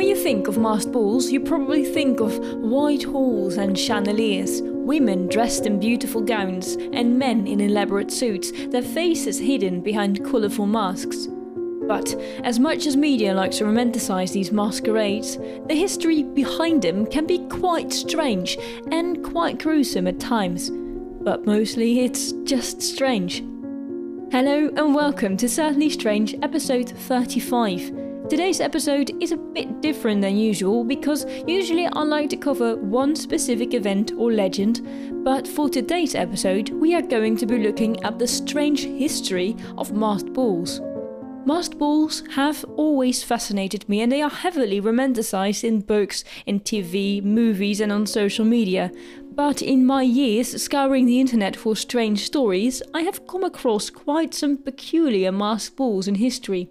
When you think of masked balls, you probably think of white halls and chandeliers, women dressed in beautiful gowns, and men in elaborate suits, their faces hidden behind colourful masks. But as much as media likes to romanticize these masquerades, the history behind them can be quite strange and quite gruesome at times. But mostly it's just strange. Hello and welcome to Certainly Strange episode 35. Today's episode is a bit different than usual because usually I like to cover one specific event or legend, but for today's episode we are going to be looking at the strange history of masked balls. Masked balls have always fascinated me and they are heavily romanticized in books, in TV, movies, and on social media. But in my years scouring the internet for strange stories, I have come across quite some peculiar masked balls in history.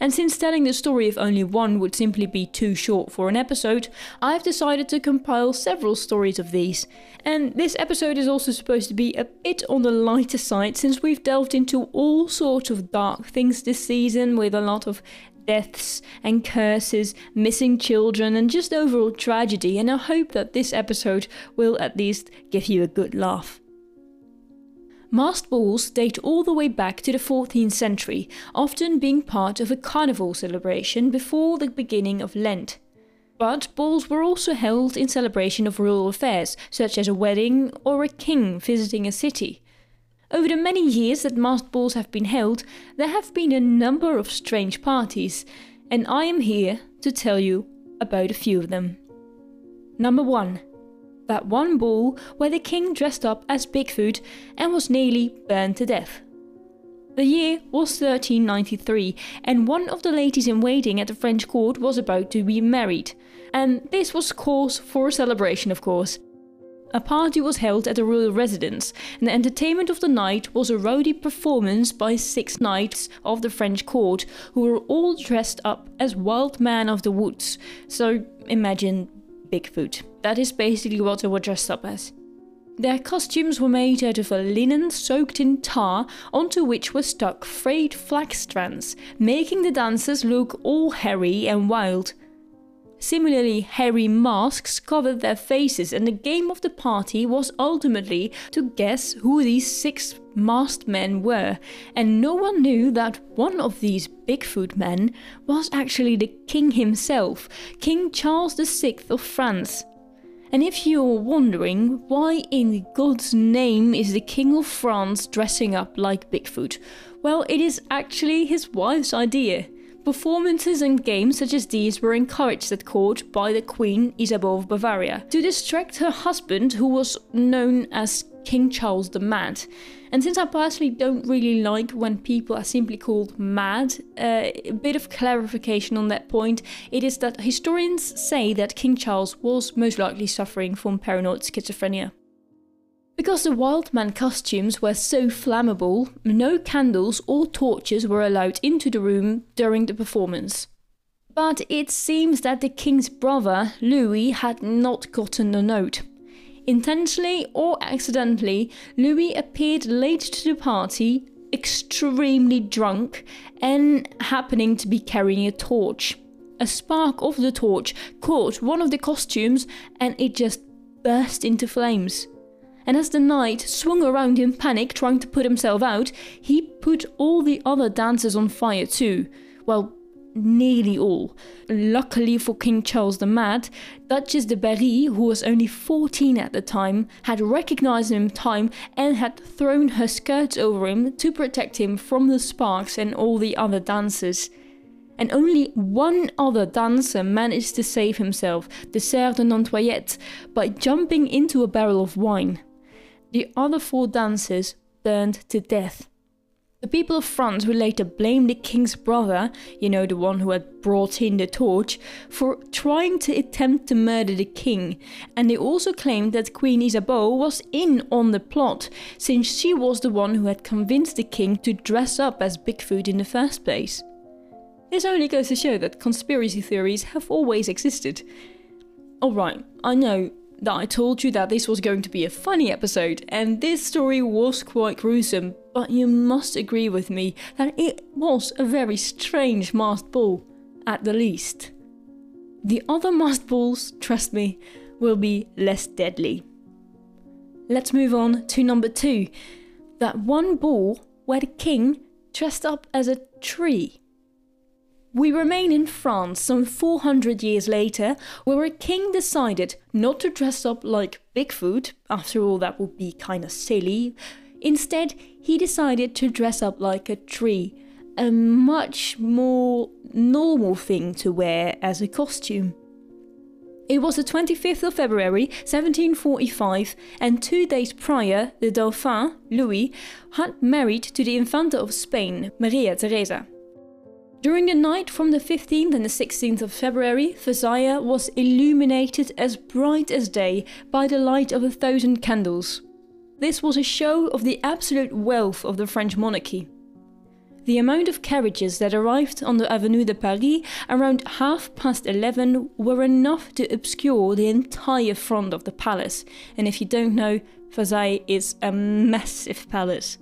And since telling the story of only one would simply be too short for an episode, I've decided to compile several stories of these. And this episode is also supposed to be a bit on the lighter side since we've delved into all sorts of dark things this season with a lot of deaths and curses, missing children, and just overall tragedy. And I hope that this episode will at least give you a good laugh. Masked balls date all the way back to the 14th century, often being part of a carnival celebration before the beginning of Lent. But balls were also held in celebration of royal affairs, such as a wedding or a king visiting a city. Over the many years that masked balls have been held, there have been a number of strange parties, and I am here to tell you about a few of them. Number 1 that one ball where the king dressed up as Bigfoot and was nearly burned to death. The year was 1393, and one of the ladies in waiting at the French court was about to be married. And this was cause for a celebration, of course. A party was held at the royal residence, and the entertainment of the night was a rowdy performance by six knights of the French court, who were all dressed up as wild men of the woods. So imagine Bigfoot. That is basically what they were dressed up as. Their costumes were made out of a linen soaked in tar onto which were stuck frayed flax strands, making the dancers look all hairy and wild. Similarly, hairy masks covered their faces, and the game of the party was ultimately to guess who these six masked men were, and no one knew that one of these Bigfoot men was actually the king himself, King Charles VI of France. And if you're wondering why in God's name is the King of France dressing up like Bigfoot, well, it is actually his wife's idea. Performances and games such as these were encouraged at court by the Queen Isabel of Bavaria to distract her husband, who was known as King Charles the Mad. And since I personally don't really like when people are simply called mad, uh, a bit of clarification on that point it is that historians say that King Charles was most likely suffering from paranoid schizophrenia. Because the wild man costumes were so flammable, no candles or torches were allowed into the room during the performance. But it seems that the king's brother, Louis, had not gotten the note. Intentionally or accidentally, Louis appeared late to the party, extremely drunk, and happening to be carrying a torch. A spark of the torch caught one of the costumes and it just burst into flames and as the knight swung around in panic trying to put himself out, he put all the other dancers on fire too. Well, nearly all. Luckily for King Charles the Mad, Duchess de Berry, who was only 14 at the time, had recognized him in time and had thrown her skirts over him to protect him from the sparks and all the other dancers. And only one other dancer managed to save himself, the Serre de Nantoyette, by jumping into a barrel of wine. The other four dancers burned to death. The people of France would later blame the king's brother, you know, the one who had brought in the torch, for trying to attempt to murder the king, and they also claimed that Queen Isabeau was in on the plot, since she was the one who had convinced the king to dress up as Bigfoot in the first place. This only goes to show that conspiracy theories have always existed. Alright, I know that I told you that this was going to be a funny episode, and this story was quite gruesome, but you must agree with me that it was a very strange masked ball, at the least. The other masked balls, trust me, will be less deadly. Let's move on to number two that one ball where the king dressed up as a tree. We remain in France some 400 years later, where a king decided not to dress up like Bigfoot, after all, that would be kinda silly. Instead, he decided to dress up like a tree, a much more normal thing to wear as a costume. It was the 25th of February 1745, and two days prior, the Dauphin, Louis, had married to the Infanta of Spain, Maria Theresa. During the night from the 15th and the 16th of February, Versailles was illuminated as bright as day by the light of a thousand candles. This was a show of the absolute wealth of the French monarchy. The amount of carriages that arrived on the Avenue de Paris around half past 11 were enough to obscure the entire front of the palace, and if you don't know, Versailles is a massive palace.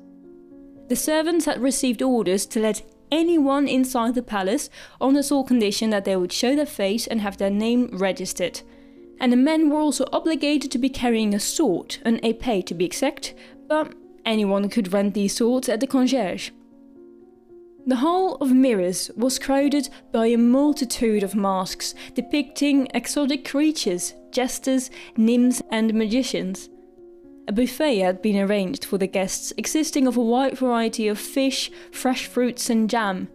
The servants had received orders to let anyone inside the palace on the sole condition that they would show their face and have their name registered. And the men were also obligated to be carrying a sword, an épée to be exact, but anyone could rent these swords at the concierge. The hall of mirrors was crowded by a multitude of masks depicting exotic creatures, jesters, nymphs, and magicians. A buffet had been arranged for the guests, existing of a wide variety of fish, fresh fruits, and jam.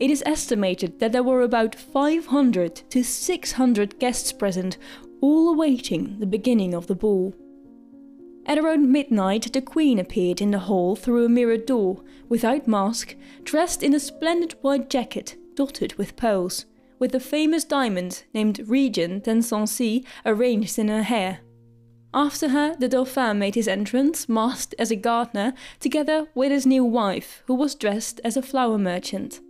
It is estimated that there were about 500 to 600 guests present, all awaiting the beginning of the ball. At around midnight, the Queen appeared in the hall through a mirrored door, without mask, dressed in a splendid white jacket dotted with pearls, with the famous diamond named Regent and Sancy arranged in her hair. After her, the Dauphin made his entrance, masked as a gardener, together with his new wife, who was dressed as a flower merchant.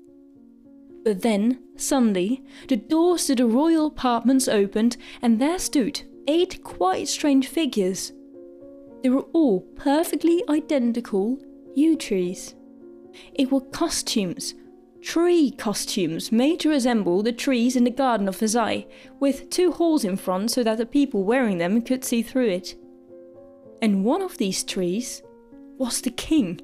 But then, suddenly, the doors to the royal apartments opened, and there stood eight quite strange figures they were all perfectly identical yew trees. It were costumes, tree costumes made to resemble the trees in the garden of Versailles, with two holes in front so that the people wearing them could see through it. And one of these trees was the king.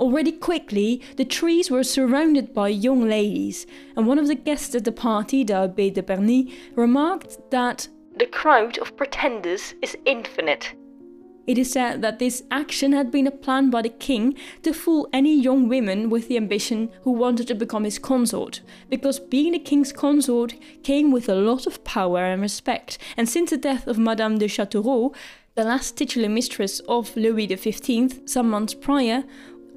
Already quickly, the trees were surrounded by young ladies, and one of the guests at the party, the de Bernis, remarked that the crowd of pretenders is infinite. It is said that this action had been a plan by the king to fool any young women with the ambition who wanted to become his consort, because being the king's consort came with a lot of power and respect, and since the death of Madame de Châteauroux, the last titular mistress of Louis XV, some months prior,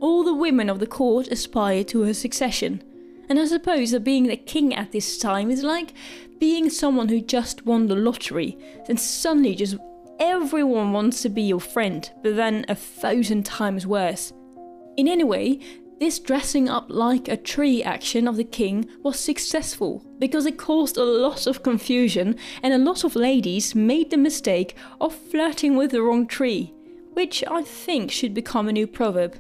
all the women of the court aspired to her succession. And I suppose that being the king at this time is like being someone who just won the lottery and suddenly just everyone wants to be your friend, but then a thousand times worse. In any way, this dressing up like a tree action of the king was successful because it caused a lot of confusion and a lot of ladies made the mistake of flirting with the wrong tree, which I think should become a new proverb.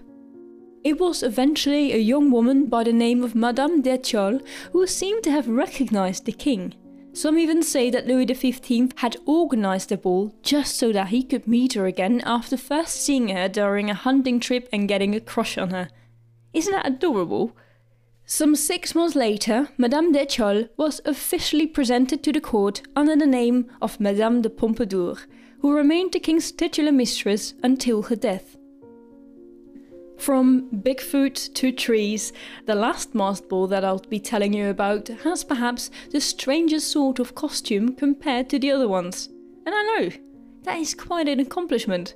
It was eventually a young woman by the name of Madame d'Etioles who seemed to have recognized the king some even say that Louis XV had organized the ball just so that he could meet her again after first seeing her during a hunting trip and getting a crush on her. Isn't that adorable? Some six months later, Madame de d'Etioles was officially presented to the court under the name of Madame de Pompadour, who remained the king's titular mistress until her death. From Bigfoot to trees, the last masked ball that I'll be telling you about has perhaps the strangest sort of costume compared to the other ones. And I know, that is quite an accomplishment.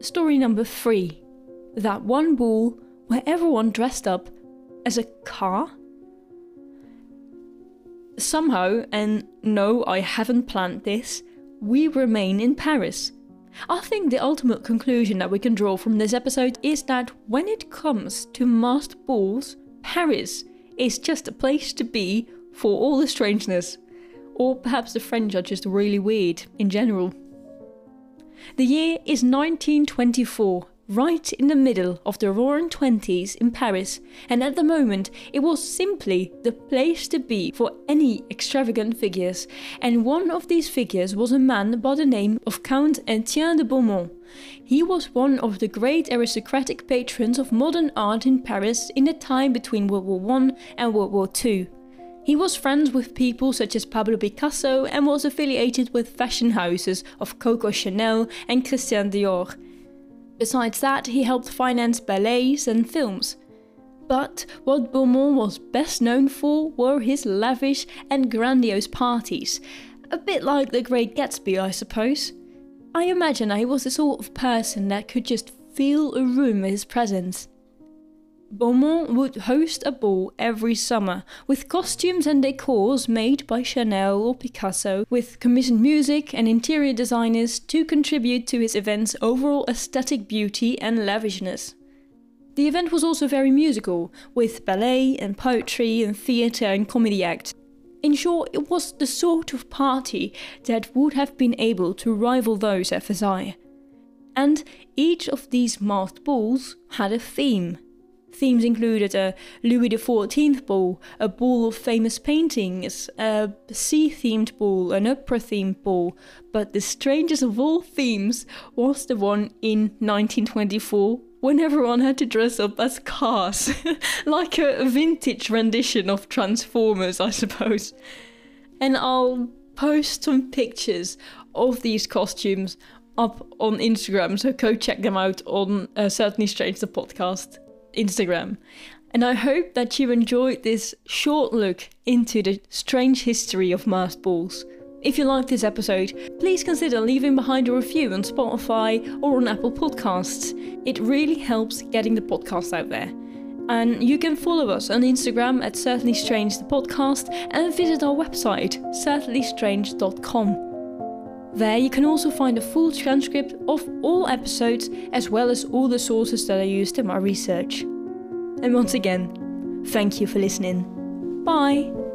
Story number three that one ball where everyone dressed up as a car? Somehow, and no, I haven't planned this, we remain in Paris I think the ultimate conclusion that we can draw from this episode is that when it comes to masked balls, Paris is just a place to be for all the strangeness. Or perhaps the French are just really weird in general. The year is 1924, right in the middle of the roaring 20s in Paris, and at the moment it was simply the place to be for any extravagant figures. And one of these figures was a man by the name of Count Etienne de Beaumont. He was one of the great aristocratic patrons of modern art in Paris in the time between World War I and World War II. He was friends with people such as Pablo Picasso and was affiliated with fashion houses of Coco Chanel and Christian Dior. Besides that, he helped finance ballets and films. But what Beaumont was best known for were his lavish and grandiose parties, a bit like the Great Gatsby, I suppose. I imagine he was the sort of person that could just fill a room with his presence. Beaumont would host a ball every summer with costumes and decors made by Chanel or Picasso, with commissioned music and interior designers to contribute to his event's overall aesthetic beauty and lavishness. The event was also very musical, with ballet and poetry and theatre and comedy acts. In short, it was the sort of party that would have been able to rival those at Versailles. And each of these masked balls had a theme. Themes included a Louis XIV ball, a ball of famous paintings, a sea themed ball, an opera themed ball, but the strangest of all themes was the one in 1924 when everyone had to dress up as cars, like a vintage rendition of Transformers, I suppose. And I'll post some pictures of these costumes up on Instagram, so go check them out on uh, Certainly Strange the podcast. Instagram. And I hope that you enjoyed this short look into the strange history of masked balls. If you liked this episode, please consider leaving behind a review on Spotify or on Apple Podcasts. It really helps getting the podcast out there. And you can follow us on Instagram at Certainly Strange the podcast and visit our website, certainlystrange.com. There you can also find a full transcript of all episodes as well as all the sources that I used in my research. And once again, thank you for listening. Bye!